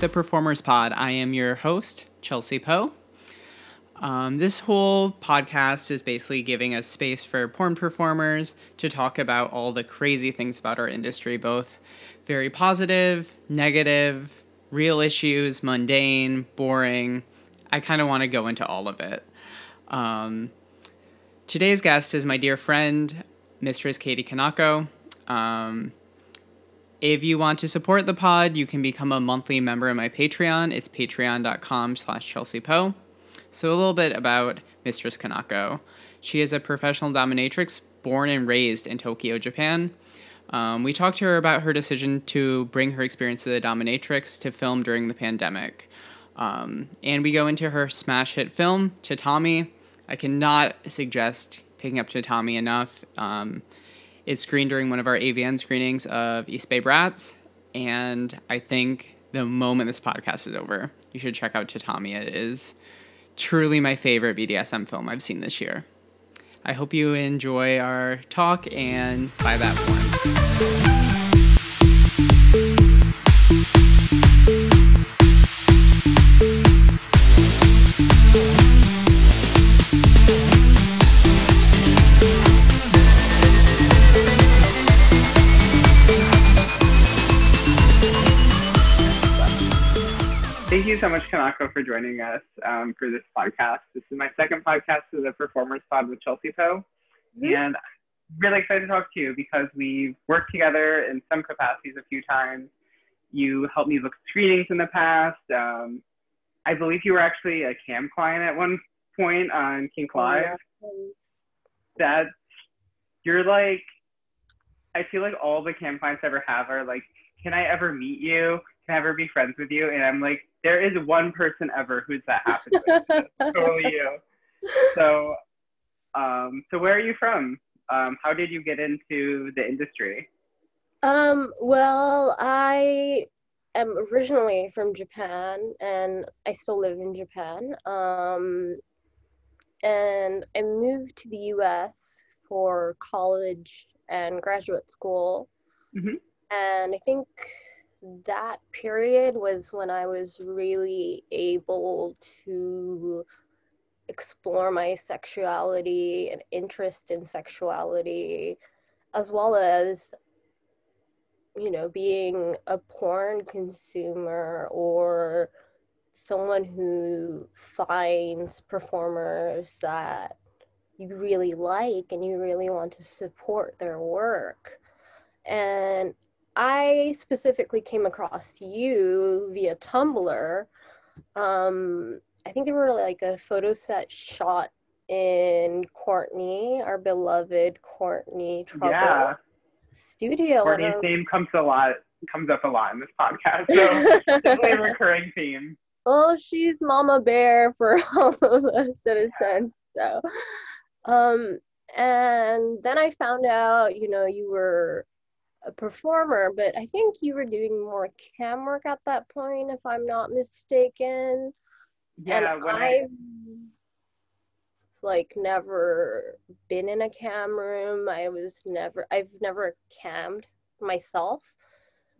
the Performers Pod. I am your host, Chelsea Poe. Um, this whole podcast is basically giving a space for porn performers to talk about all the crazy things about our industry, both very positive, negative, real issues, mundane, boring. I kind of want to go into all of it. Um, today's guest is my dear friend, Mistress Katie Kinako. Um, if you want to support the pod, you can become a monthly member of my Patreon. It's patreon.com slash Chelsea Poe. So a little bit about Mistress Kinako. She is a professional dominatrix born and raised in Tokyo, Japan. Um, we talked to her about her decision to bring her experience as a dominatrix to film during the pandemic. Um, and we go into her smash hit film, Tatami. I cannot suggest picking up Tatami enough. Um, it screened during one of our AVN screenings of East Bay Brats, and I think the moment this podcast is over, you should check out Tatami. It is truly my favorite BDSM film I've seen this year. I hope you enjoy our talk and buy that porn. Thank you so much, Kinako, for joining us um, for this podcast. This is my second podcast of the Performers Pod with Chelsea Poe. Mm-hmm. And I'm really excited to talk to you because we've worked together in some capacities a few times. You helped me book screenings in the past. Um, I believe you were actually a cam client at one point on Kink oh, Live. That you're like, I feel like all the cam clients I ever have are like, can I ever meet you? Can I ever be friends with you? And I'm like, there is one person ever who's that happened to. totally you. So, um, so where are you from? Um, how did you get into the industry? Um, well, I am originally from Japan, and I still live in Japan. Um, and I moved to the U.S. for college and graduate school. Mm-hmm. And I think that period was when I was really able to explore my sexuality and interest in sexuality, as well as, you know, being a porn consumer or someone who finds performers that you really like and you really want to support their work. And I specifically came across you via Tumblr. Um, I think there were like a photo set shot in Courtney, our beloved Courtney Trouble yeah. studio. Courtney's name comes a lot comes up a lot in this podcast, so definitely a recurring theme. Well, she's Mama Bear for all of us in a sense. So, um, and then I found out, you know, you were a performer, but I think you were doing more cam work at that point, if I'm not mistaken. Yeah, and I've like never been in a cam room. I was never, I've never cammed myself.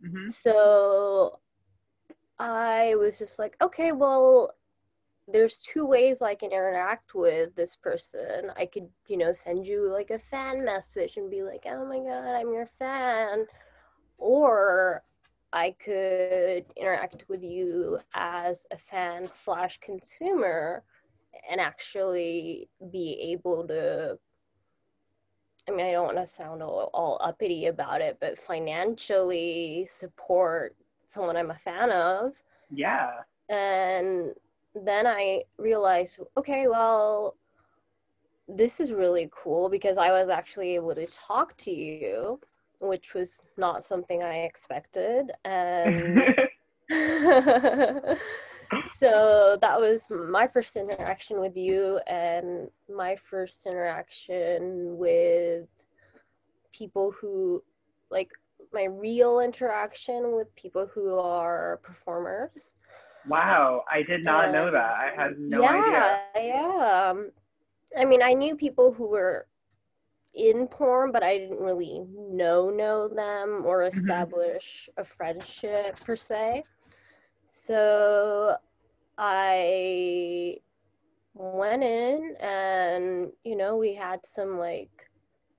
Mm-hmm. So I was just like, okay, well, there's two ways I can interact with this person. I could, you know, send you like a fan message and be like, oh my God, I'm your fan. Or I could interact with you as a fan slash consumer and actually be able to. I mean, I don't want to sound all, all uppity about it, but financially support someone I'm a fan of. Yeah. And then I realized, okay, well, this is really cool because I was actually able to talk to you, which was not something I expected. And so that was my first interaction with you and my first interaction with people who like my real interaction with people who are performers Wow, I did not know that. I had no yeah, idea. Yeah, um, I mean, I knew people who were in porn, but I didn't really know know them or mm-hmm. establish a friendship per se. So I went in and, you know, we had some like,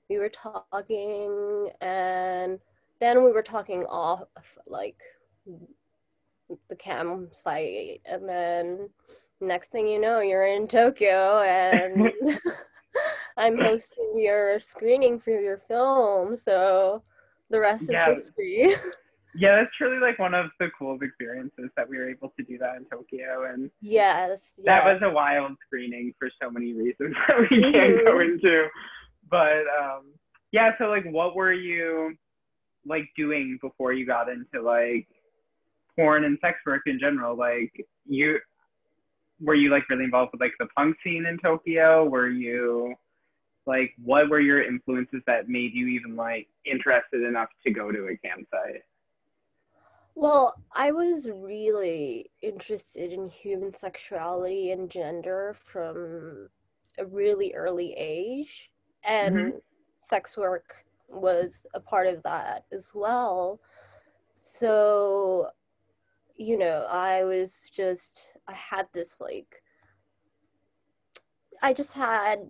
we were talking and then we were talking off like the campsite and then next thing you know you're in tokyo and i'm hosting your screening for your film so the rest yeah. is history yeah that's truly like one of the coolest experiences that we were able to do that in tokyo and yes, that yes. was a wild screening for so many reasons that we can't go mm-hmm. into but um yeah so like what were you like doing before you got into like porn and sex work in general? Like you were you like really involved with like the punk scene in Tokyo? Were you like what were your influences that made you even like interested enough to go to a campsite? Well, I was really interested in human sexuality and gender from a really early age. And mm-hmm. sex work was a part of that as well. So, you know, I was just, I had this like, I just had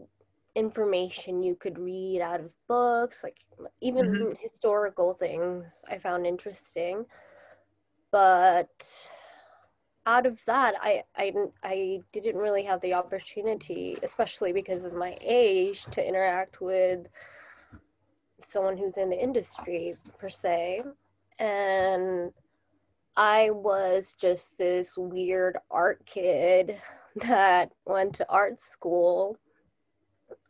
information you could read out of books, like even mm-hmm. historical things I found interesting. But out of that, I, I, I didn't really have the opportunity, especially because of my age, to interact with someone who's in the industry per se. And I was just this weird art kid that went to art school.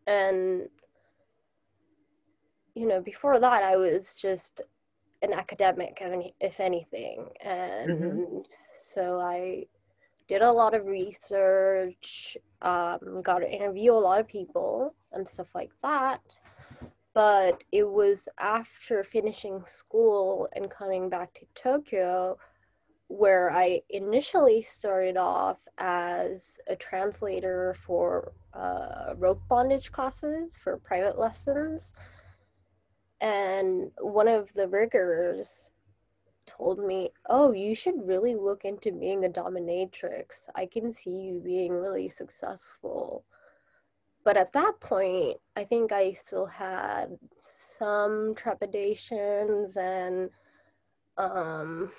And, you know, before that, I was just an academic, if anything. And mm-hmm. so I did a lot of research, um, got to interview a lot of people and stuff like that but it was after finishing school and coming back to Tokyo where I initially started off as a translator for uh, rope bondage classes for private lessons. And one of the riggers told me, Oh, you should really look into being a dominatrix. I can see you being really successful but at that point i think i still had some trepidations and um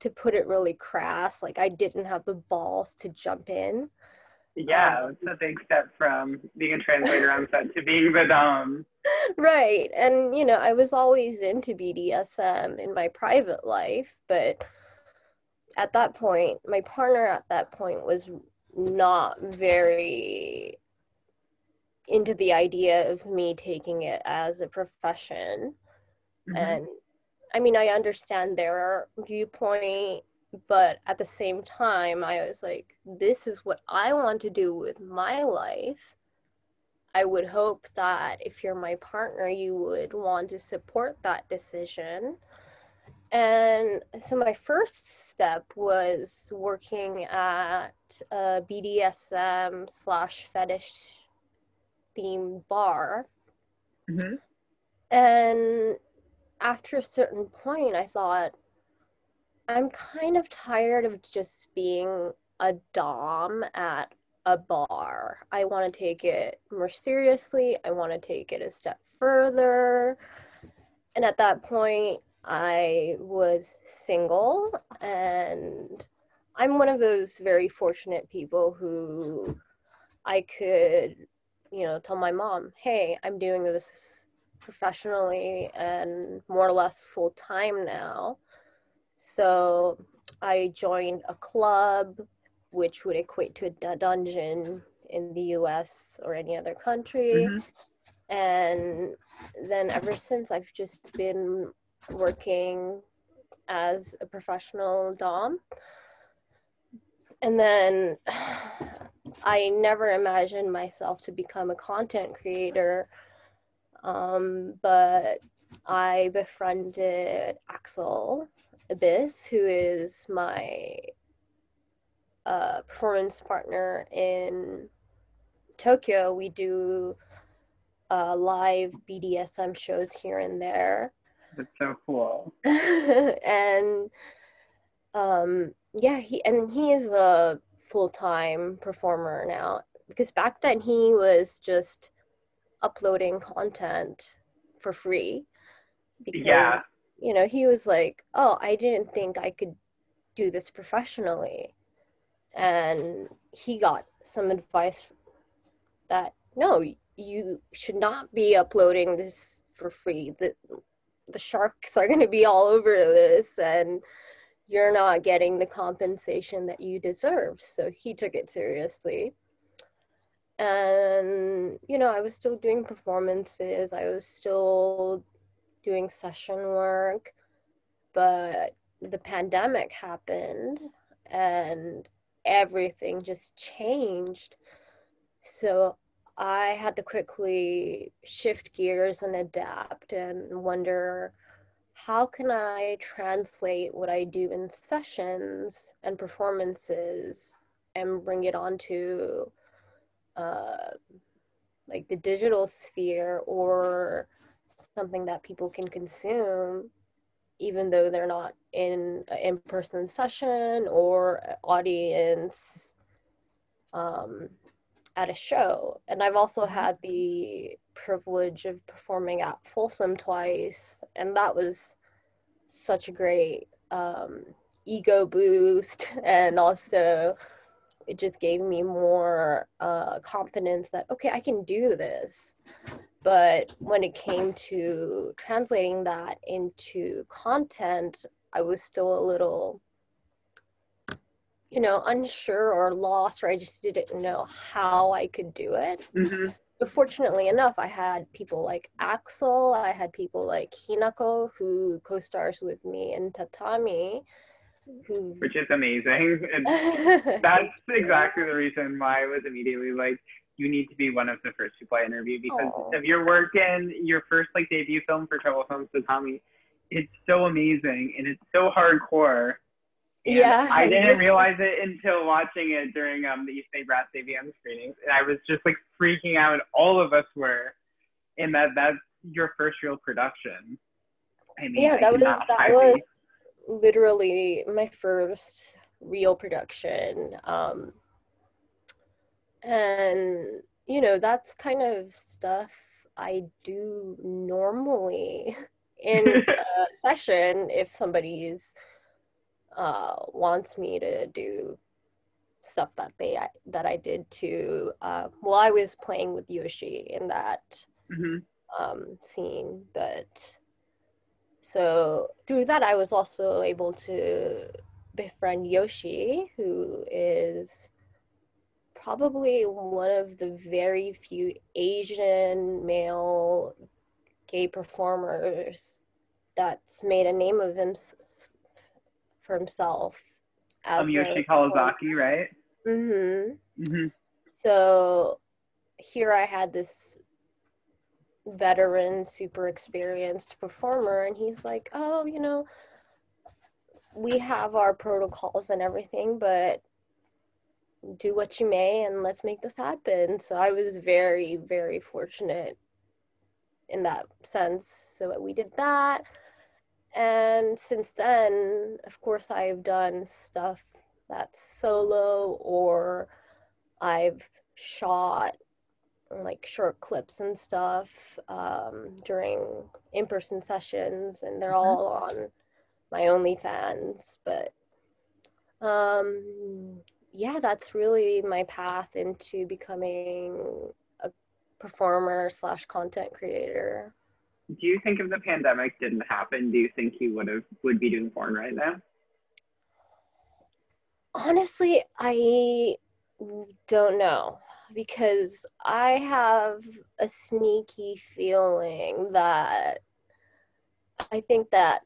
to put it really crass like i didn't have the balls to jump in yeah um, it's a big step from being a translator on set to being the dom right and you know i was always into bdsm in my private life but at that point my partner at that point was not very into the idea of me taking it as a profession. Mm-hmm. And I mean, I understand their viewpoint, but at the same time, I was like, this is what I want to do with my life. I would hope that if you're my partner, you would want to support that decision. And so my first step was working at a BDSM slash fetish theme bar. Mm-hmm. And after a certain point, I thought, I'm kind of tired of just being a Dom at a bar. I want to take it more seriously. I want to take it a step further. And at that point, I was single, and I'm one of those very fortunate people who I could you know, tell my mom, hey, I'm doing this professionally and more or less full time now. So I joined a club, which would equate to a dungeon in the US or any other country. Mm-hmm. And then ever since, I've just been working as a professional Dom. And then I never imagined myself to become a content creator, um, but I befriended Axel Abyss, who is my uh, performance partner in Tokyo. We do uh, live BDSM shows here and there. That's so cool. and um, yeah, he and he is a full-time performer now because back then he was just uploading content for free because Yeah. you know he was like oh i didn't think i could do this professionally. And he got some advice that no you should not be uploading this for free. The the sharks are going to be all over this and you're not getting the compensation that you deserve. So he took it seriously and you know i was still doing performances i was still doing session work but the pandemic happened and everything just changed. So i had to quickly shift gears and adapt and wonder how can i translate what i do in sessions and performances and bring it onto uh, like the digital sphere or something that people can consume even though they're not in an in-person session or audience um, at a show. And i've also had the privilege of performing at folsom twice and that was such a great um, ego boost and also it just gave me more uh, confidence that okay i can do this. But when it came to translating that into content i was still a little you know unsure or lost or i just didn't know how i could do it. Hmm but fortunately enough i had people like axel i had people like hinako who co-stars with me in tatami who Which is amazing. And that's exactly the reason why I was immediately like, you need to be one of the first people I interview because Aw. of your work in your first like debut film for Trouble Films Tatami. It's so amazing and it's so hardcore. And Yeah. I didn't realize it until watching it during um the East Bay Brats AVN screenings. And I was just like freaking out. All of us were. And that that's your first real production. I mean, yeah I that was that highly- was literally my first real production um and you know that's kind of stuff i do normally in a session if somebody's uh wants me to do stuff that they that i did to uh well i was playing with yoshi in that Mhm. um, scene. But so through that, I was also able to befriend Yoshi, who is probably one of the very few Asian male gay performers that's made a name of him for himself. Um, Yoshi Kawasaki, right? Mm-hmm. hmm So here I had this veteran, super experienced performer, and he's like, Oh, you know, we have our protocols and everything, but do what you may and let's make this happen. So I was very, very fortunate in that sense. So we did that. And since then, of course, I've done stuff that's solo or I've shot like short clips and stuff um, during in-person sessions and they're all on my OnlyFans. But um, yeah, that's really my path into becoming a performer slash content creator. Do you think if the pandemic didn't happen, do you think you would have would be doing porn right now? Honestly, I don't know because I have a sneaky feeling that I think that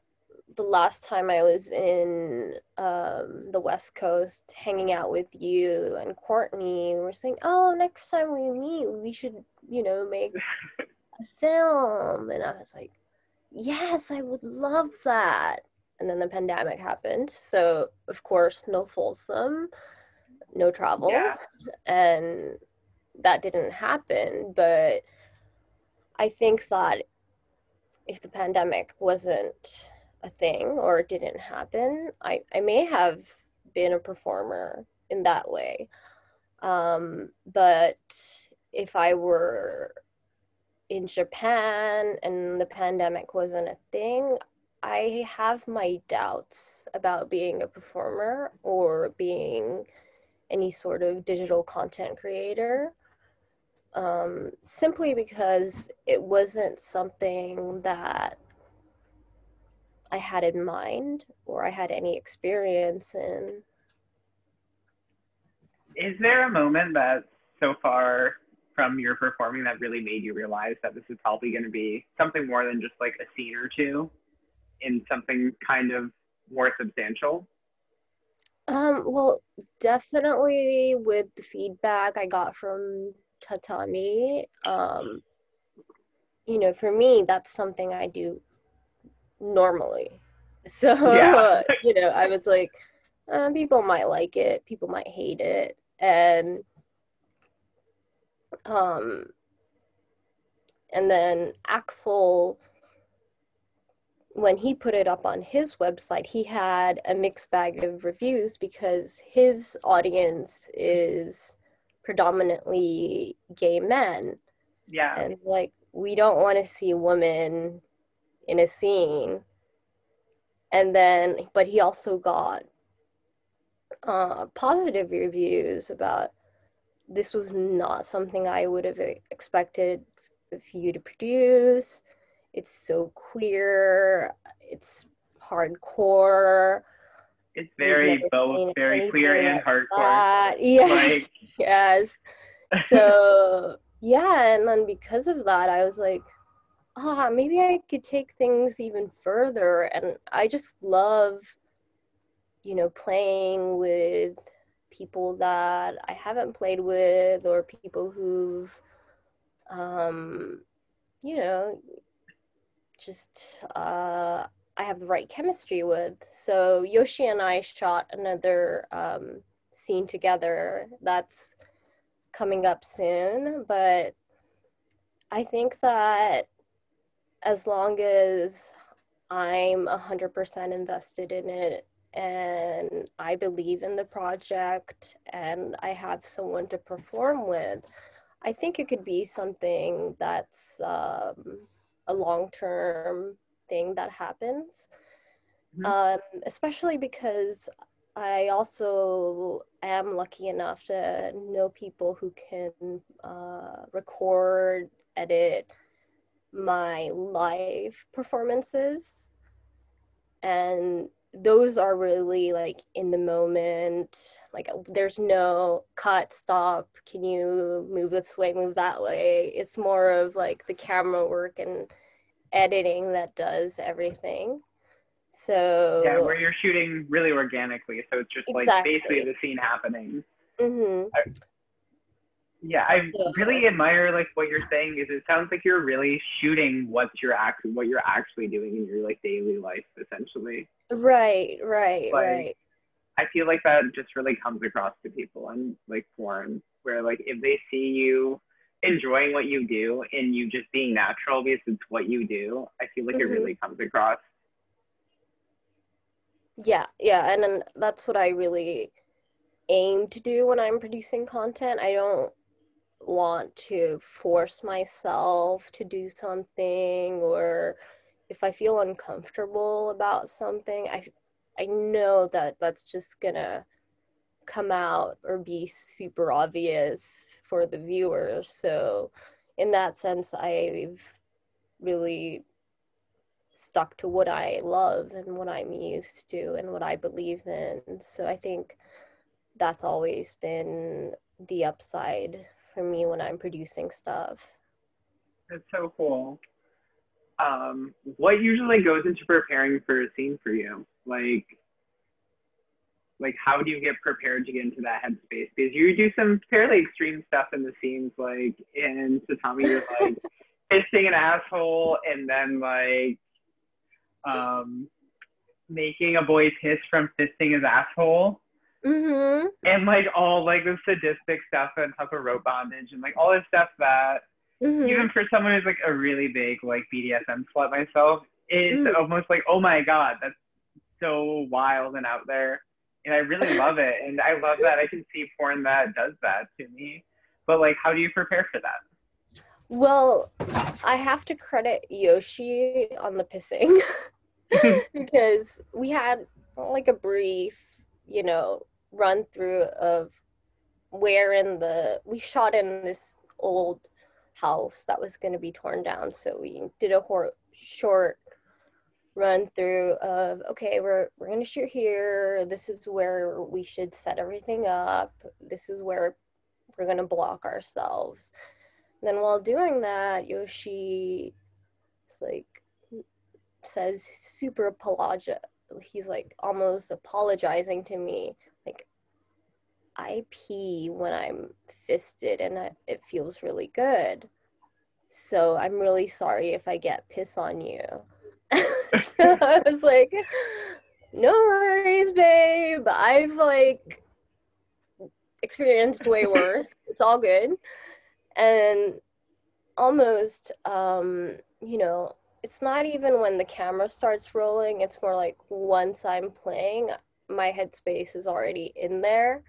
the last time I was in um, the West Coast hanging out with you and Courtney, we were saying, oh, next time we meet, we should, you know, make a film. And I was like, yes, I would love that. And then the pandemic happened. So, of course, no Folsom, no travel. Yeah. And that didn't happen. But I think that if the pandemic wasn't a thing or didn't happen, I, I may have been a performer in that way. Um, but if I were in Japan and the pandemic wasn't a thing, I have my doubts about being a performer or being any sort of digital content creator. Um, simply because it wasn't something that I had in mind or I had any experience in. Is there a moment that so far from your performing that really made you realize that this is probably going to be something more than just like a scene or two in something kind of more substantial? Um, well, definitely with the feedback I got from Tatami, um, you know, for me, that's something I do normally. So, yeah. you know, I was like, uh, people might like it, people might hate it. And, um, and then Axel, when he put it up on his website, he had a mixed bag of reviews because his audience is predominantly gay men. Yeah. And like, we don't want to see a woman in a scene. And then, but he also got uh, positive reviews about this was not something I would have expected for you to produce it's so queer. It's hardcore. It's very both very queer and hardcore. Yes, like... yes. So yeah, and then because of that, I was like, ah, oh, maybe I could take things even further. And I just love, you know, playing with people that I haven't played with or people who've, um, you know, just uh, I have the right chemistry with. So Yoshi and I shot another um, scene together. That's coming up soon, but I think that as long as I'm 100% invested in it and I believe in the project and I have someone to perform with, I think it could be something that's um, a long term thing that happens. Mm-hmm. Um, especially because I also am lucky enough to know people who can uh, record, edit my live performances. And those are really like in the moment. Like there's no cut, stop, can you move this way, move that way. It's more of like the camera work and editing that does everything. So yeah, where you're shooting really organically, so it's just like basically the scene happening. Mm-hmm. I, yeah, I so, really admire like what you're saying. Is it sounds like you're really shooting what you're actually what you're actually doing in your like daily life, essentially. Right, right, like, right. I feel like that just really comes across to people and like porn, where like if they see you enjoying what you do and you just being natural because it's what you do, I feel like mm-hmm. it really comes across. Yeah, yeah, and then that's what I really aim to do when I'm producing content. I don't want to force myself to do something or if I feel uncomfortable about something, I I know that that's just gonna come out or be super obvious for the viewer. So, in that sense, I've really stuck to what I love and what I'm used to and what I believe in. So, I think that's always been the upside for me when I'm producing stuff. That's so cool um, what usually goes into preparing for a scene for you? Like, like how do you get prepared to get into that headspace? Because you do some fairly extreme stuff in the scenes, like in Tatami, you're like fisting an asshole and then like um, making a boy piss from fisting his asshole. Mm-hmm. And like all like the sadistic stuff on top of rope bondage and like all this stuff that mm-hmm. even for someone who's like a really big like BDSM slut myself, it's mm. almost like, oh my god, that's so wild and out there. And I really love it. And I love that I can see porn that does that to me. But like, how do you prepare for that? Well, I have to credit Yoshi on the pissing because we had like a brief, you know, run through of where in the we shot in this old house that was going to be torn down. So we did a hor- short run through of okay we're we're going to shoot here. This is where we should set everything up. This is where we're going to block ourselves. And then while doing that yoshi is like says super apologia he's like almost apologizing to me. Like i pee when i'm fisted and I, it feels really good. So i'm really sorry if i get piss on you so I was like, no worries, babe. I've like experienced way worse. it's all good. And almost, um, you know, it's not even when the camera starts rolling, it's more like once I'm playing, my headspace is already in there.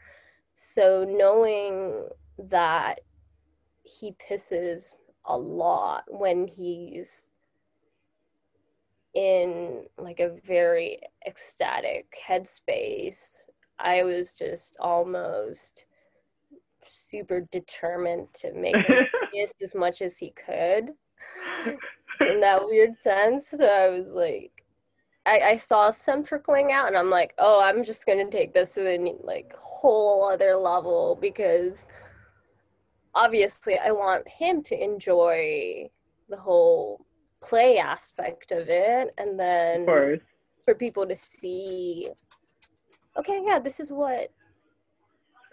So knowing that he pisses a lot when he's in like a very ecstatic headspace. I was just almost super determined to make him as much as he could in that weird sense. So I was like, I, I saw some trickling out, and I'm like, oh, I'm just gonna take this to the like whole other level because obviously I want him to enjoy the whole play aspect of it and then for people to see okay yeah this is what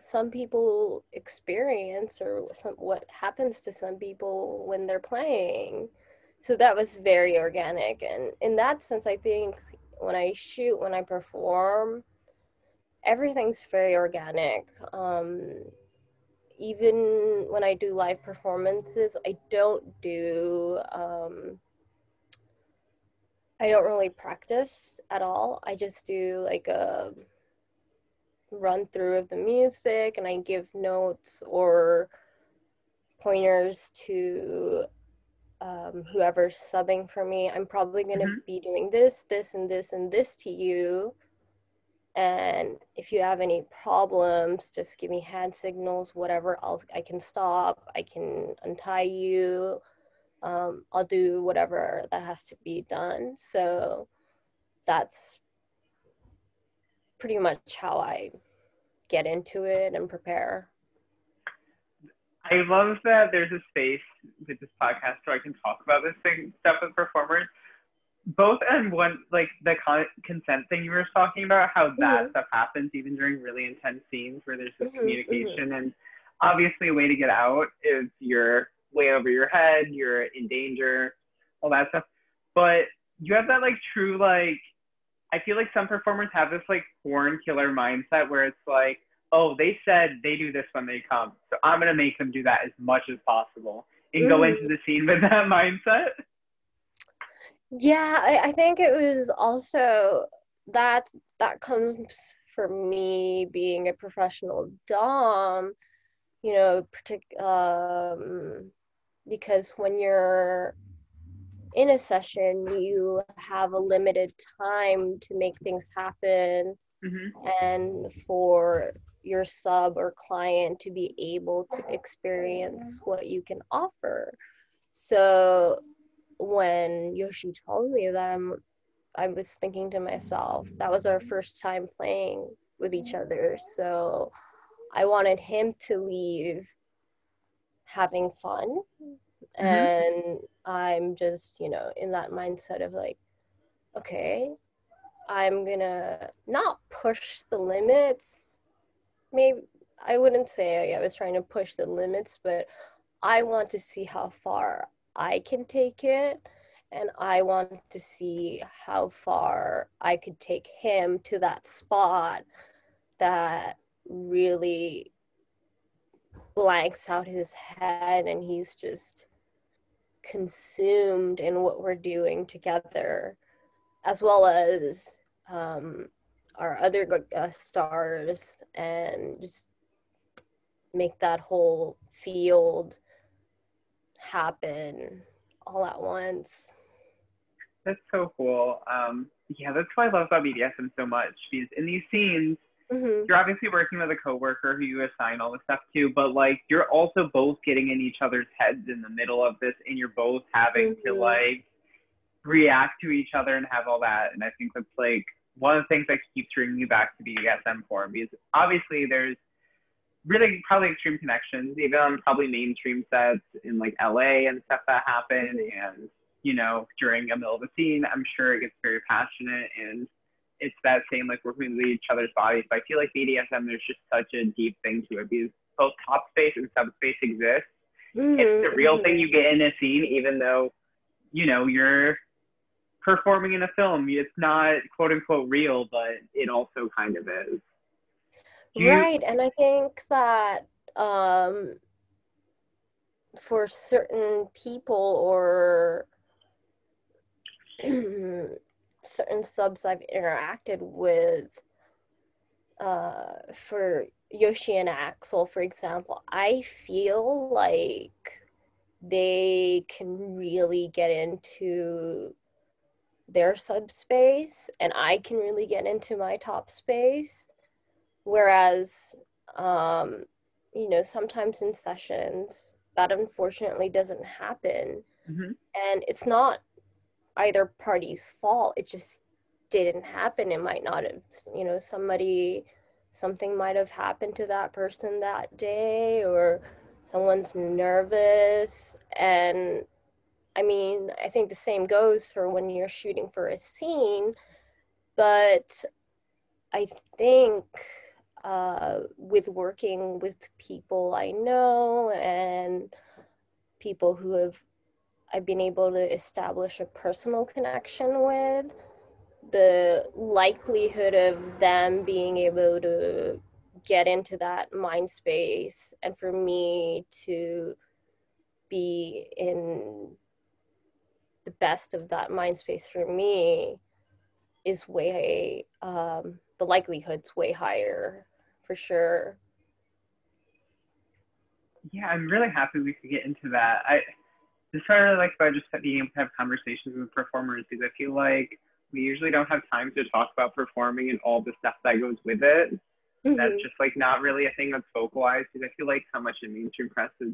some people experience or some what happens to some people when they're playing. So that was very organic and in that sense i think when i shoot when i perform everything's very organic. Um, even when i do live performances i don't do um, I don't really practice at all. I just do like a run through of the music and I give notes or pointers to um, whoever's subbing for me. I'm probably going to mm-hmm. be doing this, this, and this, and this to you. And if you have any problems, just give me hand signals, whatever. I'll I can stop. I can untie you um, I'll do whatever that has to be done. So that's pretty much how I get into it and prepare. I love that there's a space with this podcast where I can talk about this thing stuff with performers. Both and one like the con- consent thing you were talking about, how that mm-hmm. stuff happens even during really intense scenes where there's this mm-hmm, communication mm-hmm. and obviously a way to get out is your way over your head, you're in danger, all that stuff. But you have that like true like I feel like some performers have this like porn killer mindset where it's like, oh, they said they do this when they come, so I'm gonna make them do that as much as possible and mm. go into the scene with that mindset. Yeah, I, I think it was also that that comes from me being a professional dom you know partic- um because when you're in a session you have a limited time to make things happen mm-hmm. and for your sub or client to be able to experience what you can offer so when yoshi told me that i'm i was thinking to myself that was our first time playing with each other so i wanted him to leave having fun. Mm-hmm. and i'm just you know in that mindset of like okay i'm gonna not push the limits. Maybe i wouldn't say i was trying to push the limits but i want to see how far i can take it. And i want to see how far i could take him to that spot that really blanks out his head and he's just consumed in what we're doing together as well as um, our other guest stars and just make that whole field happen all at once. That's so cool. Um, yeah, that's why I love about BDSM so much because in these scenes, mm-hmm. you're obviously working with a coworker who you assign all the stuff to, but like you're also both getting in each other's heads in the middle of this, and you're both having mm-hmm. to like react to each other and have all that. And I think that's like one of the things that keeps bringing you back to BDSM form because obviously there's really probably extreme connections, even on probably mainstream sets in like LA and stuff that happen. And, you know, during a middle of a scene, I'm sure it gets very passionate and it's that same like working with each other's bodies. But I feel like BDSM, there's just such a deep thing to it because both top space and subspace exist. Mm-hmm. It's the real thing you get in a scene, even though, you know, you're performing in a film. It's not quote unquote real, but it also kind of is. You... Right, and I think that um, for certain people or certain subs I've interacted with, uh, for Yoshi and Axel, for example, I feel like they can really get into their subspace and I can really get into my top space. Whereas, um, you know, sometimes in sessions that unfortunately doesn't happen. Mm-hmm. And it's not either party's fault. It just didn't happen. It might not have, you know, somebody, something might have happened to that person that day or someone's nervous and I mean, I think the same goes for when you're shooting for a scene, but I think uh, with working with people I know and people who have I've been able to establish a personal connection with, the likelihood of them being able to get into that mind space and for me to be in the best of that mind space for me is way um, the likelihood's way higher for sure. Yeah i'm really happy we could get into that. I this what i really like about just being able to have conversations with performers because i feel like we usually don't have time to talk about performing and all the stuff that goes with it mm-hmm. that's just like not really a thing that's vocalized because i feel like so much in mainstream press is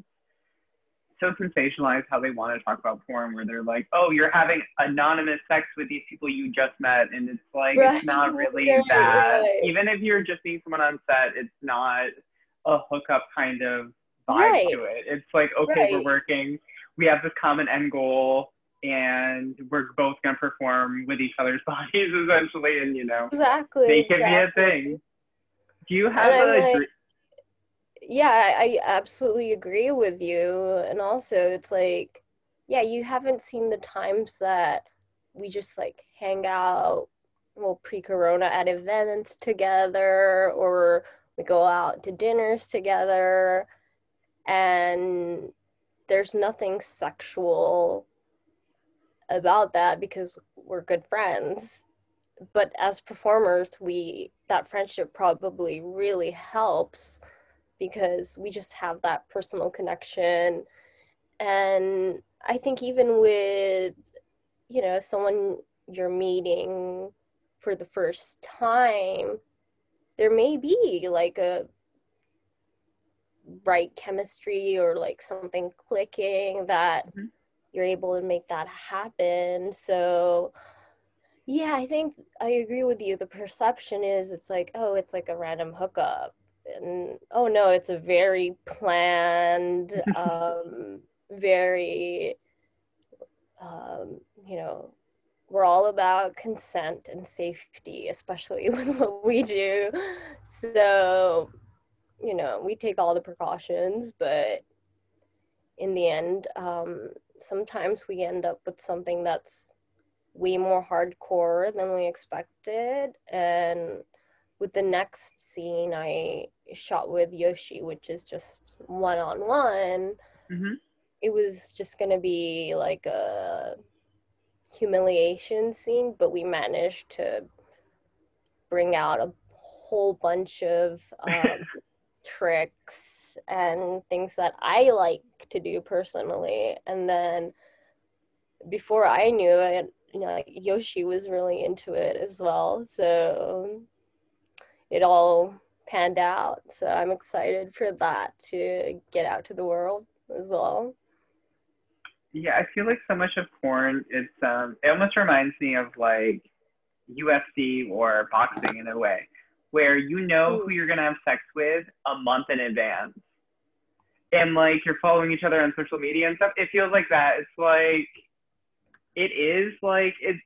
so sensationalized how they want to talk about porn where they're like, oh, you're having anonymous sex with these people you just met. And it's like, right. it's not really right, that. Right. Even if you're just meeting someone on set, it's not a hookup kind of vibe to it. It's like, okay, we're working. We have this common end goal and we're both going to perform with each other's bodies essentially. And, you know, exactly, make exactly. it be a thing. Do you have a like, yeah, I absolutely agree with you. And also, it's like, yeah, you haven't seen the times that we just like hang out, well, pre corona at events together, or we go out to dinners together, and there's nothing sexual about that because we're good friends. But as performers, we that friendship probably really helps because we just have that personal connection. And I think even with, you know, someone you're meeting for the first time, there may be like a right chemistry or like something clicking that mm-hmm. you're able to make that happen. So, yeah, I think I agree with you. The perception is it's like, oh, it's like a random hookup and oh no it's a very planned um, very um, you know we're all about consent and safety especially with what we do so you know we take all the precautions but in the end um, sometimes we end up with something that's way more hardcore than we expected. And with the next scene I shot with Yoshi, which is just one on one, it was just gonna be like a humiliation scene, but we managed to bring out a whole bunch of um, tricks and things that I like to do personally. And then before I knew it, you know, like Yoshi was really into it as well. So it all panned out. So I'm excited for that to get out to the world as well. Yeah, I feel like so much of porn, it's um, it almost reminds me of like UFC or boxing in a way, where you know who you're gonna have sex with a month in advance, and like you're following each other on social media and stuff. It feels like that. It's like it is like it's.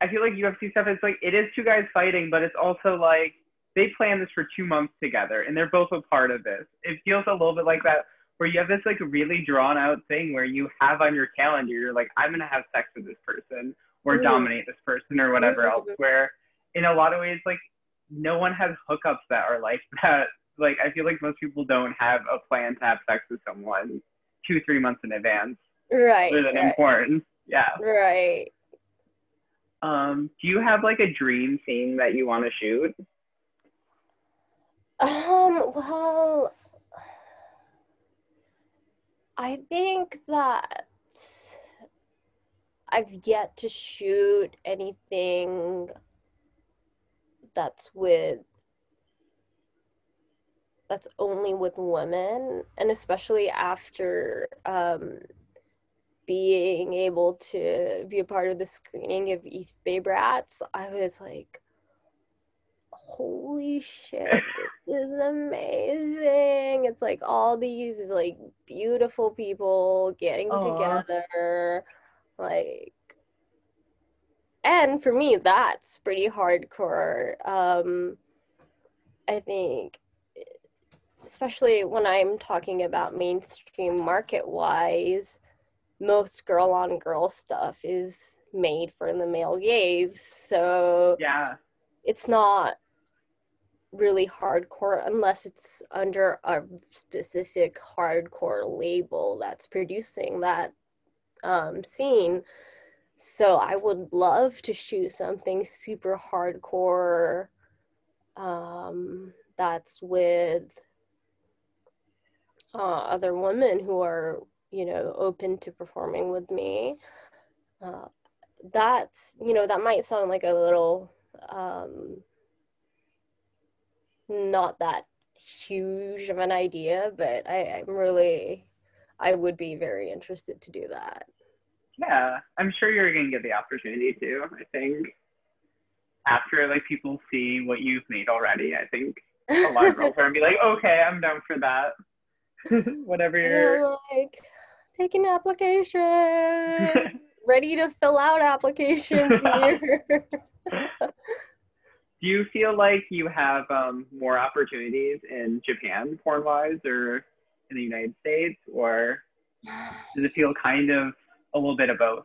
I feel like UFC stuff is like it is two guys fighting, but it's also like they plan this for two months together, and they're both a part of this. It feels a little bit like that where you have this like really drawn out thing where you have on your calendar, you're like, I'm gonna have sex with this person or dominate this person or whatever else. Where in a lot of ways, like no one has hookups that are like that. Like I feel like most people don't have a plan to have sex with someone two, three months in advance. Right. Other than right. important. Yeah. Right. Um, do you have like a dream scene that you want to shoot? Um, well, I think that I've yet to shoot anything that's with that's only with women and especially after um, being able to be a part of the screening of East Bay Brats, I was like, holy shit, this is amazing. It's like all these is like beautiful people getting Aww. together. Like and for me that's pretty hardcore. Um I think especially when I'm talking about mainstream market wise, most girl on girl stuff is made for the male gaze. So yeah, it's not really hardcore unless it's under a specific hardcore label that's producing that um, scene. So I would love to shoot something super hardcore um, that's with uh, other women who are, you know, open to performing with me. Uh, that's, you know, that might sound like a little um, not that huge of an idea, but I, I'm really, I would be very interested to do that. Yeah, I'm sure you're going to get the opportunity to. I think after like people see what you've made already, I think a lot of girls are gonna be like, okay, I'm down for that. Whatever you're like, taking application, ready to fill out applications here do you feel like you have um, more opportunities in Japan, porn wise, or in the United States, or does it feel kind of a little bit of both?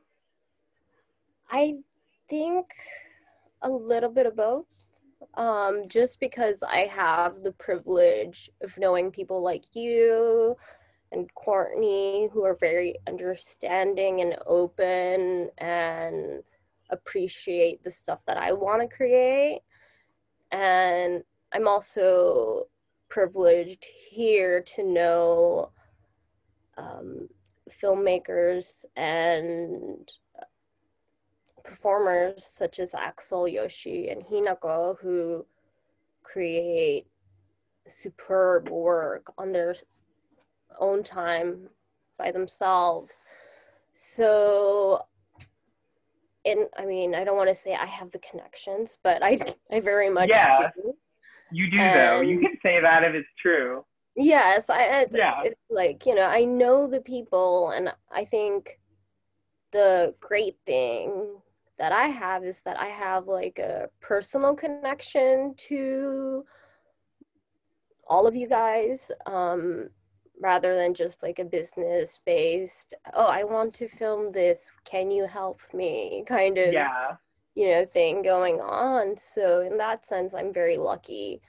I think a little bit of both. Um, just because I have the privilege of knowing people like you and Courtney who are very understanding and open and appreciate the stuff that I want to create and I'm also privileged here to know um, filmmakers and performers such as Axel Yoshi and Hinako who create superb work on their own time by themselves. So and I mean, I don't want to say I have the connections, but I I very much yeah, do. You do and, though. You can say that if it's true. Yes, I it's, yeah. It's like you know I know the people, and I think the great thing that I have is that I have like a personal connection to all of you guys. Um, rather than just like a business based oh i want to film this can you help me kind of yeah you know thing going on so in that sense i'm very lucky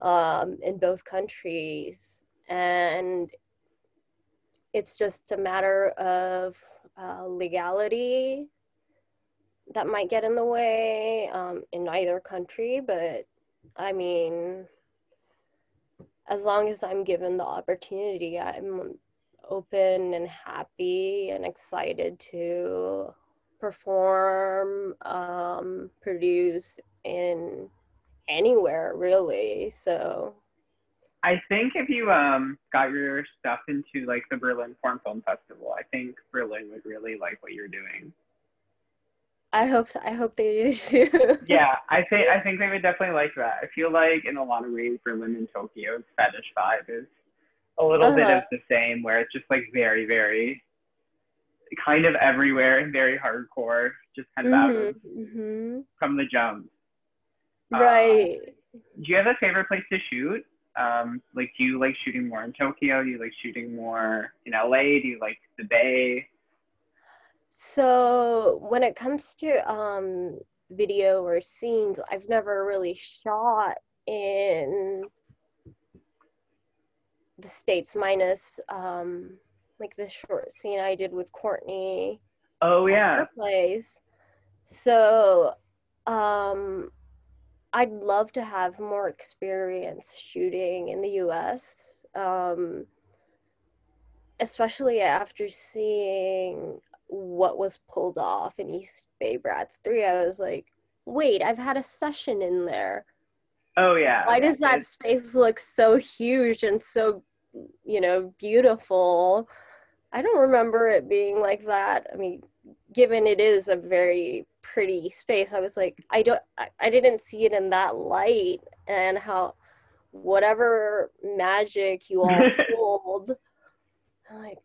um, in both countries. And it's just a matter of uh, legality that might get in the way um, in either country. But I mean, as long as I'm given the opportunity, I'm open and happy and excited to perform, um, produce in anywhere really. So I think if you um got your stuff into like the Berlin Porn Film Festival, I think Berlin would really like what you're doing. I hope I hope they do too. yeah, I think I think they would definitely like that. I feel like in a lot of ways Berlin and Tokyo's fetish vibe is a little uh-huh. bit of the same where it's just like very, very kind of everywhere and very hardcore, just kind of mm-hmm, out of mm-hmm. from the jump. Right. Uh, do you have a favorite place to shoot? Um, like, do you like shooting more in Tokyo? Do you like shooting more in LA? Do you like the Bay? So when it comes to um, video or scenes, I've never really shot in the states minus um, like the short scene I did with Courtney. Oh yeah. Place. So um, I'd love to have more experience shooting in the US. Um, especially after seeing what was pulled off in East Bay Brats 3, I was like, wait, I've had a session in there. Oh, yeah. Why does that space look so huge and so, you know, beautiful? I don't remember it being like that. I mean, given it is a very pretty space, I was like, I don't, I, I didn't see it in that light and how whatever magic you all pulled, I'm like,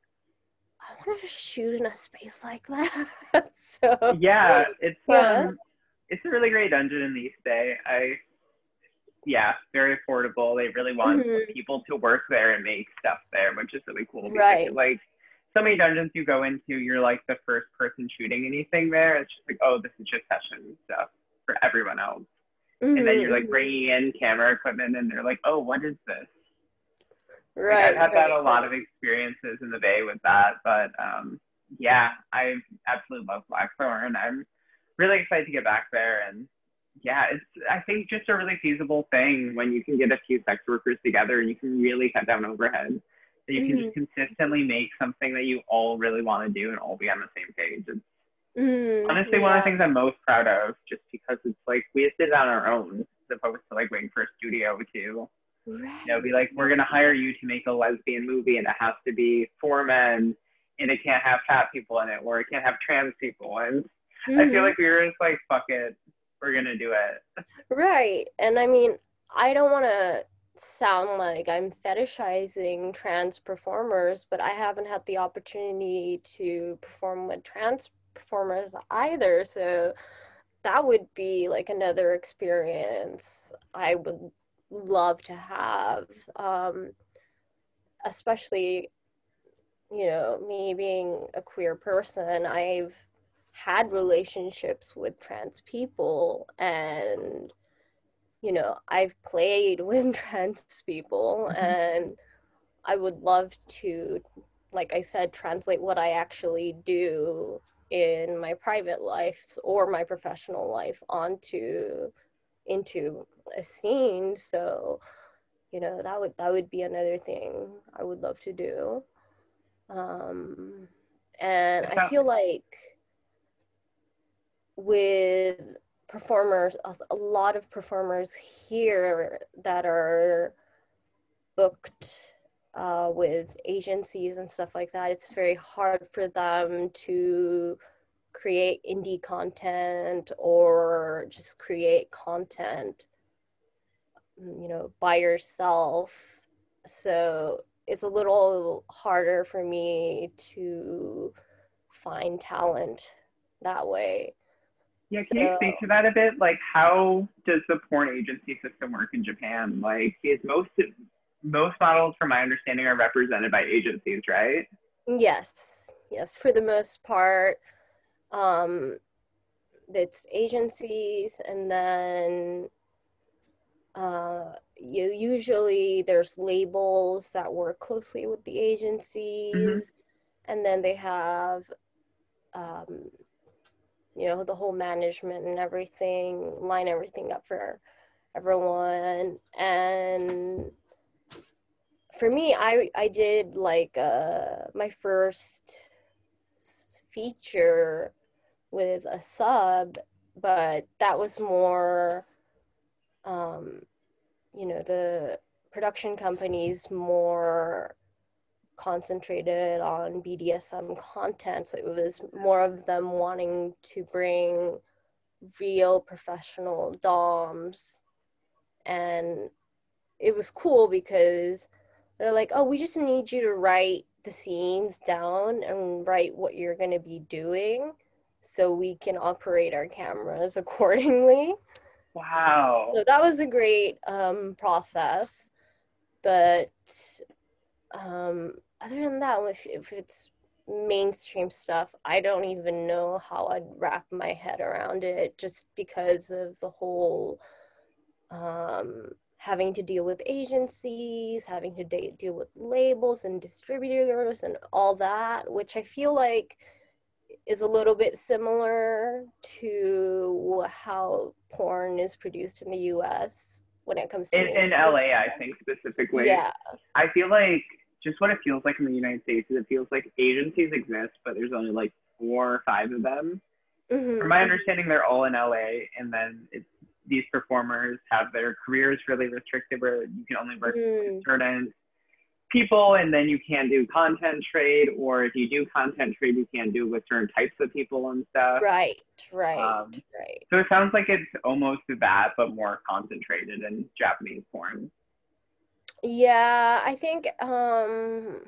I want to shoot in a space like that. so yeah, it's yeah. um, it's a really great dungeon in the East Bay. I yeah, very affordable. They really want mm-hmm. people to work there and make stuff there, which is really cool. Because, right. Like so many dungeons you go into, you're like the first person shooting anything there. It's just like, oh, this is just session stuff for everyone else. Mm-hmm. And then you're like mm-hmm. bringing in camera equipment, and they're like, oh, what is this? Right. Like, I've had right, a lot of experiences in the Bay with that, but um, yeah, I absolutely love Blackthorn. I'm really excited to get back there, and yeah, it's I think just a really feasible thing when you can get a few sex workers together and you can really cut down overhead. You mm-hmm. can just mm-hmm. consistently make something that you all really want to do and all be on the same page. It's mm, honestly yeah. one of the things I'm most proud of, just because it's like we just did it on our own, as opposed to like waiting for a studio to Right. You know, be like, we're gonna hire you to make a lesbian movie, and it has to be for men, and it can't have fat people in it, or it can't have trans people. And mm-hmm. I feel mm-hmm. like we were just like, fuck it, we're gonna do it. Right, and I mean, I don't want to sound like I'm fetishizing trans performers, but I haven't had the opportunity to perform with trans performers either. So that would be like another experience I would love to have um, especially you know me being a queer person i've had relationships with trans people and you know i've played with trans people mm-hmm. and i would love to like i said translate what i actually do in my private life or my professional life onto into a scene so you know that would that would be another thing i would love to do um and i feel like with performers a lot of performers here that are booked uh, with agencies and stuff like that. It's very hard for them to create indie content or just create content you know by yourself. So it's a little harder for me to find talent that way yeah can so, you speak to that a bit? Like how does the porn agency system work in japan? Like is most most models from my understanding are represented by agencies right? Yes. Yes for the most part. Um it's agencies and then uh, you usually there's labels that work closely with the agencies mm-hmm. and then they have um, you know the whole management and everything line everything up for everyone. And for me i i did like uh my first feature with a sub but that was more um you know the production companies more concentrated on BDSM content. So it was more of them wanting to bring real professional DOMs. And it was cool because they're like, oh, we just need you to write the scenes down and write what you're going to be doing so we can operate our cameras accordingly. Wow. So that was a great um, process. But um, other than that, if, if it's mainstream stuff, I don't even know how I'd wrap my head around it just because of the whole um, having to deal with agencies, having to de- deal with labels and distributors and all that, which I feel like is a little bit similar to how porn is produced in the US when it comes to in, in LA, I think specifically. Yeah. I feel like just what it feels like in the United States is it feels like agencies exist, but there's only like four or five of them. Mm-hmm. From my understanding, they're all in LA, and then it's these performers have their careers really restricted, where you can only work Mm. with certain people, and then you can't do content trade, or if you do content trade, you can't do with certain types of people and stuff. Right, right, Um, right. So it sounds like it's almost that, but more concentrated in Japanese porn. Yeah, I think um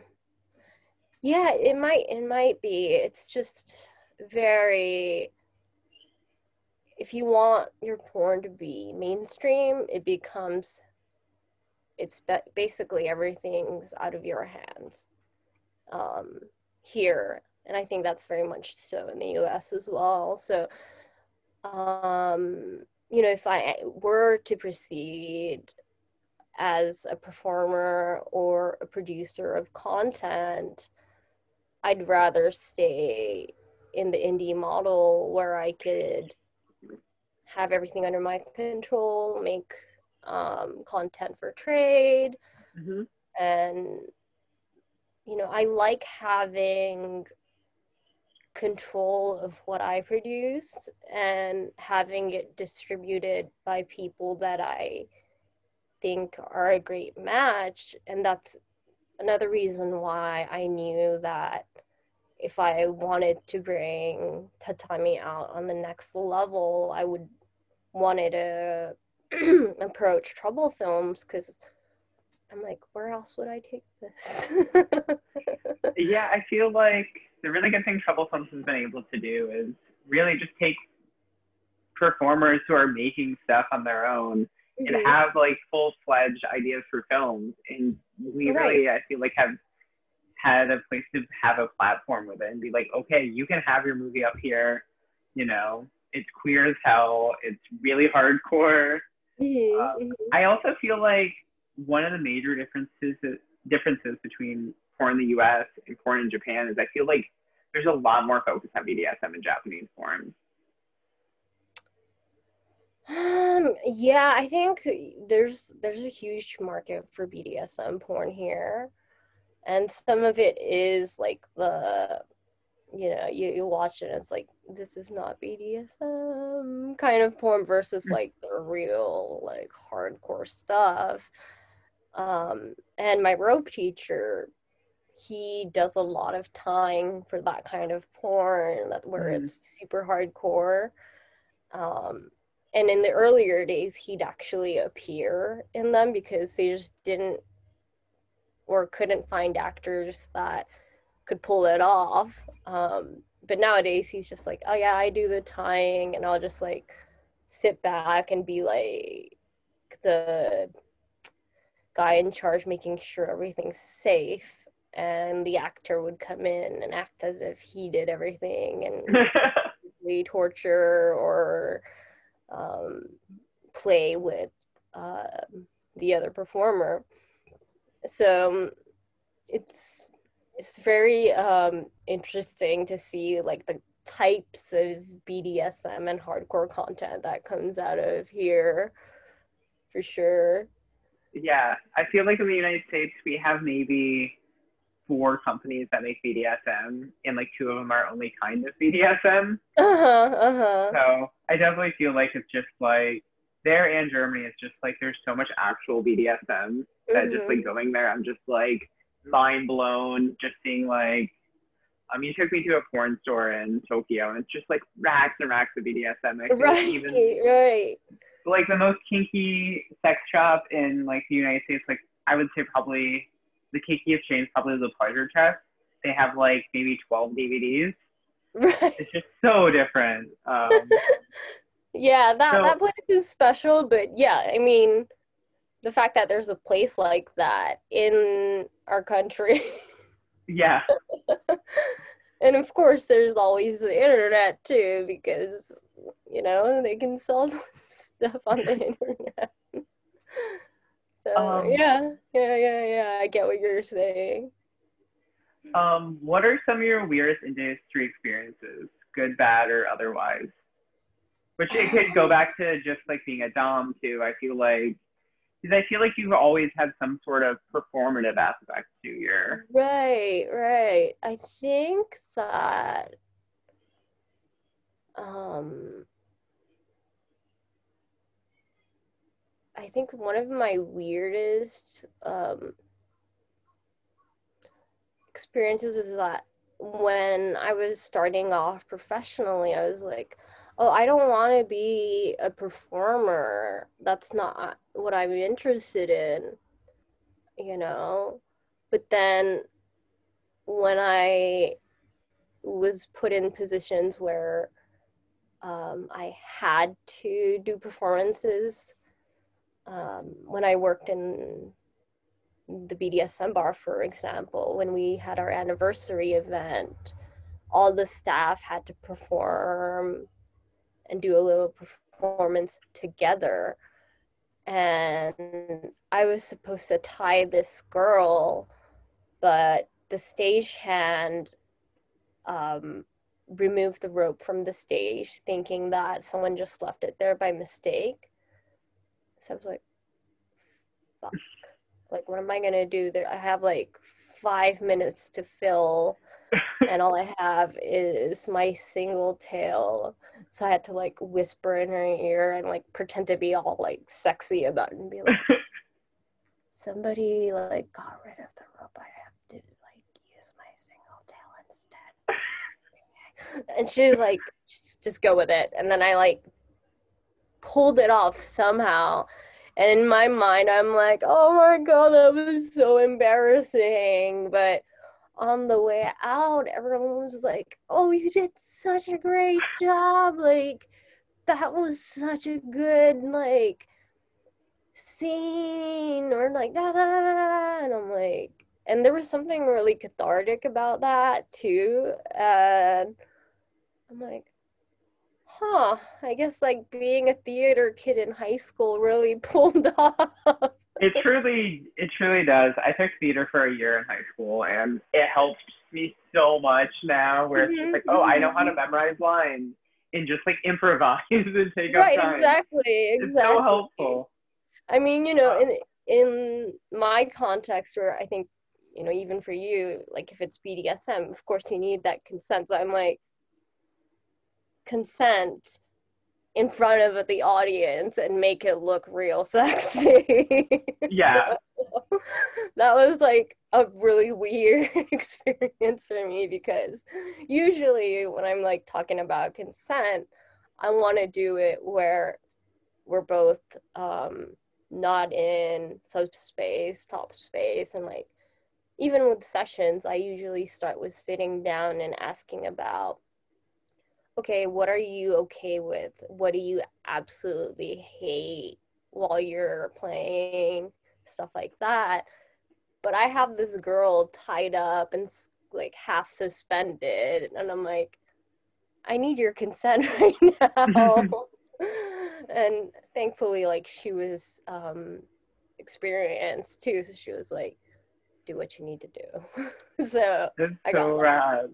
yeah, it might it might be. It's just very if you want your porn to be mainstream, it becomes it's ba- basically everything's out of your hands um here. And I think that's very much so in the US as well. So um you know, if I were to proceed as a performer or a producer of content, I'd rather stay in the indie model where I could have everything under my control, make um, content for trade, Mm-hmm. and you know, I like having control of what I produce and having it distributed by people that I think are a great match and that's another reason why I knew that if I wanted to bring Tatami out on the next level, I would wanted to approach Trouble Films because I'm like, where else would I take this? Yeah, I feel like the really good thing Trouble Films has been able to do is really just take performers who are making stuff on their own and Mhm. have like full fledged ideas for films. And we Right. really, I feel like, have had a place to have a platform with it and be like, okay, you can have your movie up here. You know, it's queer as hell. It's really hardcore. Mhm, Uh, mhm. I also feel like one of the major differences differences between porn in the U.S. and porn in Japan is I feel like there's a lot more focus on BDSM in Japanese porn. Um, yeah, I think there's there's a huge market for BDSM porn here. And some of it is like the you know, you, you watch it and it's like this is not BDSM kind of porn versus like the real like hardcore stuff. Um, and my rope teacher, he does a lot of tying for that kind of porn that where Mhm. it's super hardcore. Um, and in the earlier days he'd actually appear in them because they just didn't or couldn't find actors that could pull it off. Um, but nowadays he's just like oh yeah i do the tying and i'll just like sit back and be like the guy in charge making sure everything's safe. And the actor would come in and act as if he did everything and torture or um, play with uh, the other performer. So um, it's it's very um, interesting to see like the types of BDSM and hardcore content that comes out of here. for sure. Yeah, I feel like in the United States we have maybe four companies that make BDSM, and like two of them are only kind of BDSM. Uh huh. Uh huh. So I definitely feel like it's just like there and Germany, it's just like there's so much actual BDSM that just Mhm. like going there, I'm just like mind blown, just seeing like. Um, you took me to a porn store in Tokyo, and it's just like racks and racks of BDSM. I like Right. even Right. like the most kinky sex shop in like the United States, like I would say probably the kinkiest chain is probably the Pleasure Chest. They have like maybe 12 DVDs. Right. It's just so different. Um, Yeah, that So- that place is special, but yeah, I mean, the fact that there's a place like that in our country, yeah, and of course, there's always the internet too, because you know they can sell stuff on the internet. So Um, yeah, yeah, yeah, yeah. I get what you're saying. um, what are some of your weirdest industry experiences, good, bad, or otherwise? Which it could go back to just like being a dom too. I feel like because I feel like you've always had some sort of performative aspect to your. Right, right. I think that um I think one of my weirdest um experiences was that when I was starting off professionally, I was like, oh, I don't want to be a performer. That's not what I'm interested in, you know? But then when I was put in positions where um, I had to do performances, um, when I worked in the BDSM bar, for example, when we had our anniversary event, all the staff had to perform and do a little performance together. And I was supposed to tie this girl, but the stagehand um, removed the rope from the stage, thinking that someone just left it there by mistake. So I was like, fuck. Like, what am I gonna do? There, I have like five minutes to fill, and all I have is my single tail. So I had to like whisper in her ear and like pretend to be all like sexy about it and be like, somebody like got rid of the rope. I have to like use my single tail instead. and she's like, just, just go with it. And then I like pulled it off somehow. And in my mind, I'm like, oh my God, that was so embarrassing. But on the way out, everyone was like, oh, you did such a great job. Like, that was such a good, like, scene. Or like, da da da. And I'm like, and there was something really cathartic about that too. And I'm like, huh, I guess like being a theater kid in high school really pulled off. it truly it truly does i took theater for a year in high school and it helped me so much now where it's just Mhm, like oh i know how to memorize lines and just like improvise and take right, up time exactly, it's exactly. so helpful I mean, you know, in in my context where I think, you know, even for you, like if it's BDSM, of course you need that consent. So I'm like consent in front of the audience and make it look real sexy. yeah that was like a really weird experience for me because usually when I'm like talking about consent, I want to do it where we're both um, not in subspace, top space, and like even with sessions, I usually start with sitting down and asking about okay, what are you okay with? What do you absolutely hate while you're playing? Stuff like that. But I have this girl tied up and like half suspended, and I'm like, I need your consent right now. and thankfully, like, she was um, experienced too, so she was like, do what you need to do. so, that's I got so rad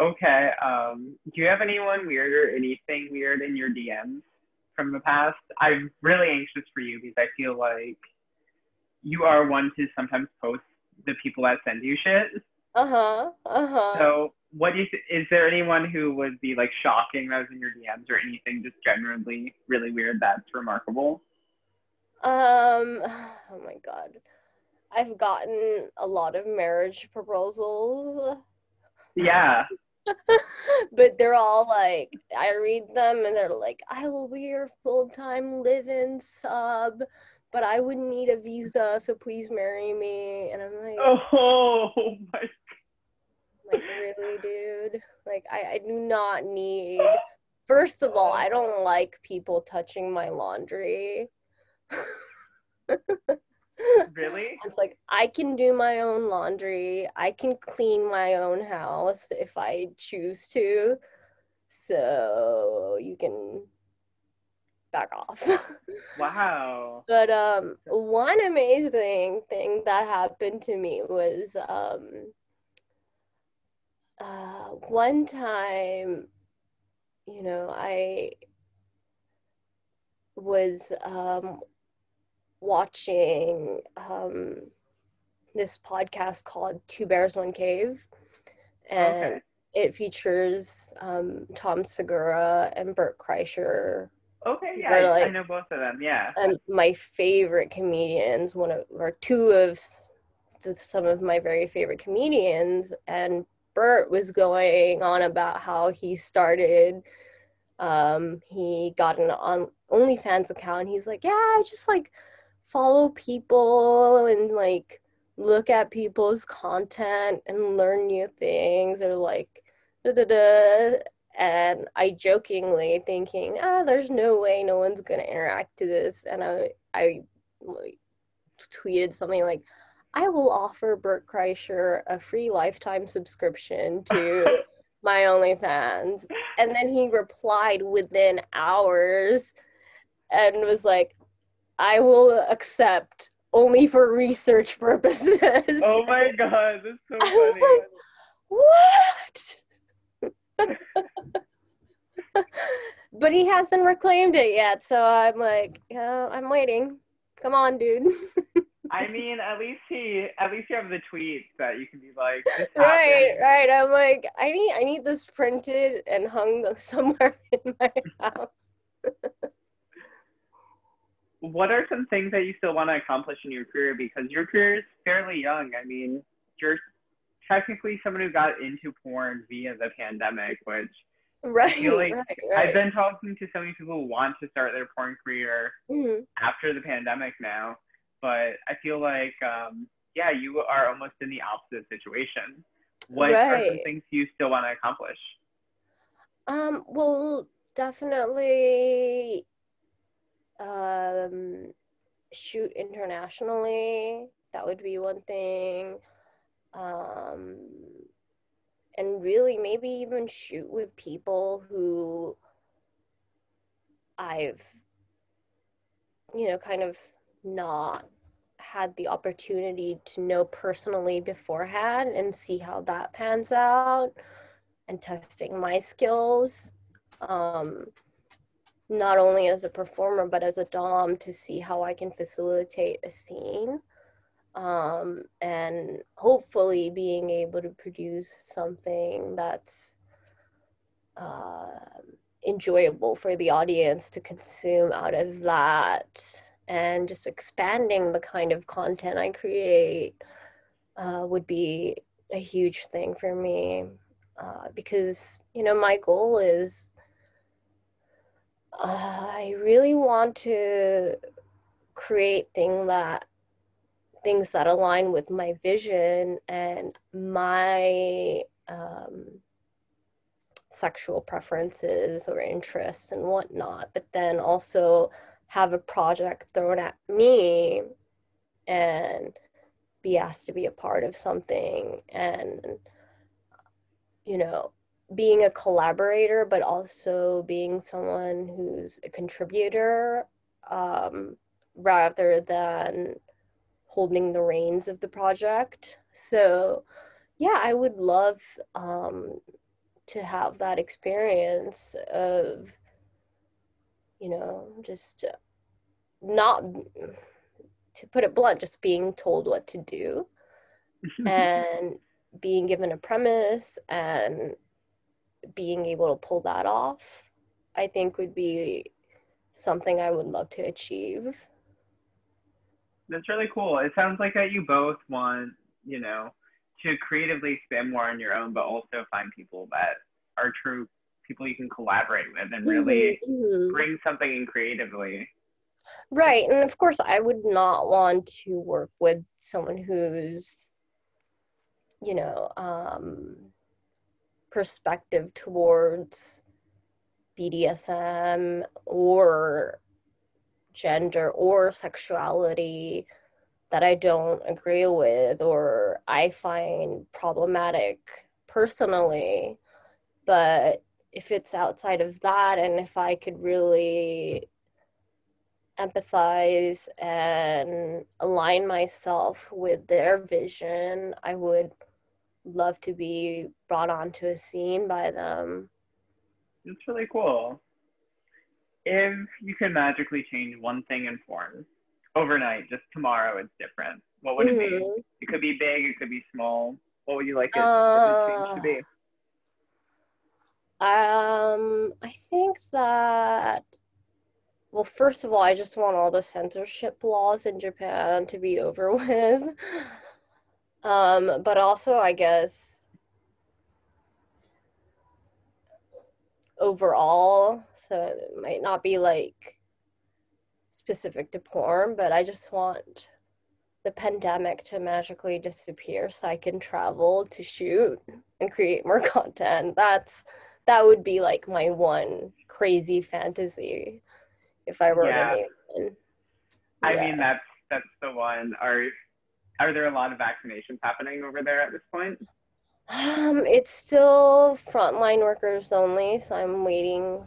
okay um do you have anyone weird or anything weird in your dms from the past. I'm really anxious for you because I feel like you are one to sometimes post the people that send you shit. Uh huh. Uh huh. So, what do you th- is there anyone who would be like shocking that was in your DMs or anything just generally really weird that's remarkable? Um. Oh my god, I've gotten a lot of marriage proposals. Yeah. but they're all like, I read them and they're like, I will be your full time live in sub, but I wouldn't need a visa, so please marry me. And I'm like, Oh my. God. like really, dude? Like, I, I do not need. First of all, I don't like people touching my laundry. Really? It's like I can do my own laundry. I can clean my own house if I choose to. So you can back off. Wow. but um one amazing thing that happened to me was um uh one time you know I was um watching um, this podcast called Two Bears One Cave, and Okay. it features um, Tom Segura and Bert Kreischer, Okay, yeah, I, I know both of them. Yeah. and my favorite comedians. One of or two of some of my very favorite comedians, and Bert was going on about how he started. Um, he got an on OnlyFans account. He's like, yeah, I just like follow people and like look at people's content and learn new things or like da da da. And I jokingly thinking, ah, there's no way no one's gonna interact to this. And I I like, tweeted something like, I will offer Bert Kreischer a free lifetime subscription to my OnlyFans. And then he replied within hours and was like, I will accept only for research purposes. Oh my god, that's so I was like, what? but he hasn't reclaimed it yet, so I'm like, yeah, I'm waiting. Come on, dude. I mean, at least he, at least you have the tweets that you can be like, right, right. I'm like, I need, I need this printed and hung somewhere in my house. What are some things that you still want to accomplish in your career? Because your career is fairly young. I mean, you're technically someone who got into porn via the pandemic, which Right, feel like right, I've been talking to so many people who want to start their porn career Mhm. after the pandemic now, but I feel like, um, yeah, you are almost in the opposite situation. What are some things you still want to accomplish? Um, well, definitely um shoot internationally. That would be one thing. Um and really maybe even shoot with people who I've you know kind of not had the opportunity to know personally beforehand and see how that pans out and testing my skills um, not only as a performer but as a dom to see how i can facilitate a scene um, and hopefully being able to produce something that's uh, enjoyable for the audience to consume out of that and just expanding the kind of content i create uh, would be a huge thing for me uh, because you know my goal is I really want to create thing that things that align with my vision and my um, sexual preferences or interests and whatnot, but then also have a project thrown at me and be asked to be a part of something and you know being a collaborator but also being someone who's a contributor um, rather than holding the reins of the project. So yeah i would love um, to have that experience of you know, just not to put it blunt, just being told what to do and being given a premise and being able to pull that off, I think would be something I would love to achieve. That's really cool. It sounds like that you both want, you know, to creatively spin more on your own, but also find people that are true people you can collaborate with and really mm-hmm. bring something in creatively. Right. And of course, I would not want to work with someone who's, you know, um, perspective towards BDSM or gender or sexuality that I don't agree with or I find problematic personally. But if it's outside of that and if I could really empathize and align myself with their vision, I would love to be brought onto a scene by them. It's really cool. If you could magically change one thing in porn overnight, just tomorrow it's different, what would mm-hmm. it be? Mm-hmm. It could be big, it could be small. What would you like it, uh, change to be? Um, I think that well, first of all, I just want all the censorship laws in Japan to be over with. Um, but also, I guess overall, so it might not be like specific to porn, but I just want the pandemic to magically disappear so I can travel to shoot and create more content. That's that would be like my one crazy fantasy if I were yeah. to name one. I mean that's that's the one. Are are there a lot of vaccinations happening over there at this point? Um, it's still frontline workers only, so I'm waiting.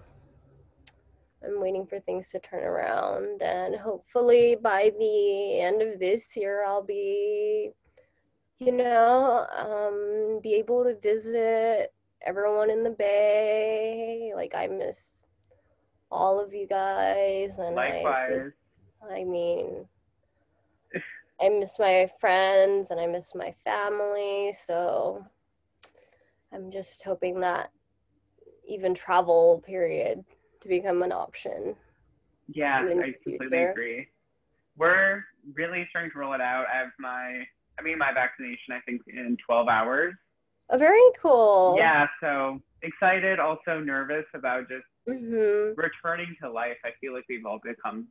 I'm waiting for things to turn around, and hopefully by the end of this year, I'll be, you know, um, be able to visit everyone in the Bay. Like I miss all of you guys, and Likewise. I, I mean, I miss my friends and I miss my family. So I'm just hoping that even travel period to become an option. Yeah, I completely agree. We're really starting to roll it out. I have my, I mean, my vaccination, I think, in 12 hours. Oh, very cool. Yeah, so excited, also nervous about just mm-hmm. returning to life. I feel like we've all become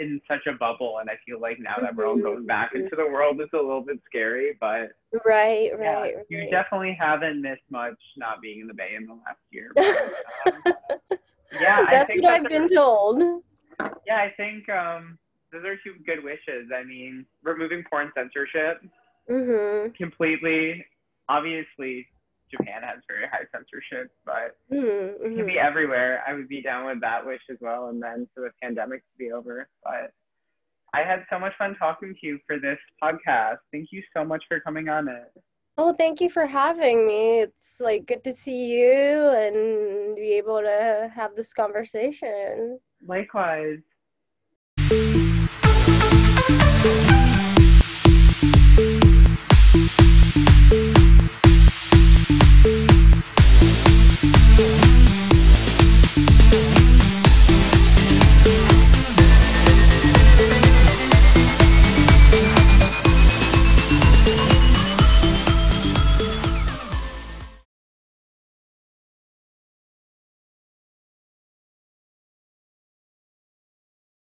in such a bubble and I feel like now that we're all going back into the world it's a little bit scary but right right, yeah, right. you definitely haven't missed much not being in the bay in the last year but, um, yeah that's I think what that's I've been told yeah I think um those are two good wishes I mean removing porn censorship mm-hmm. completely obviously Japan has very high censorship, but mm-hmm, be everywhere. I would be down with that wish as well, and then for the pandemic to be over. But I had so much fun talking to you for this podcast. Thank you so much for coming on it. Oh, thank you for having me. It's like good to see you and be able to have this conversation. Likewise.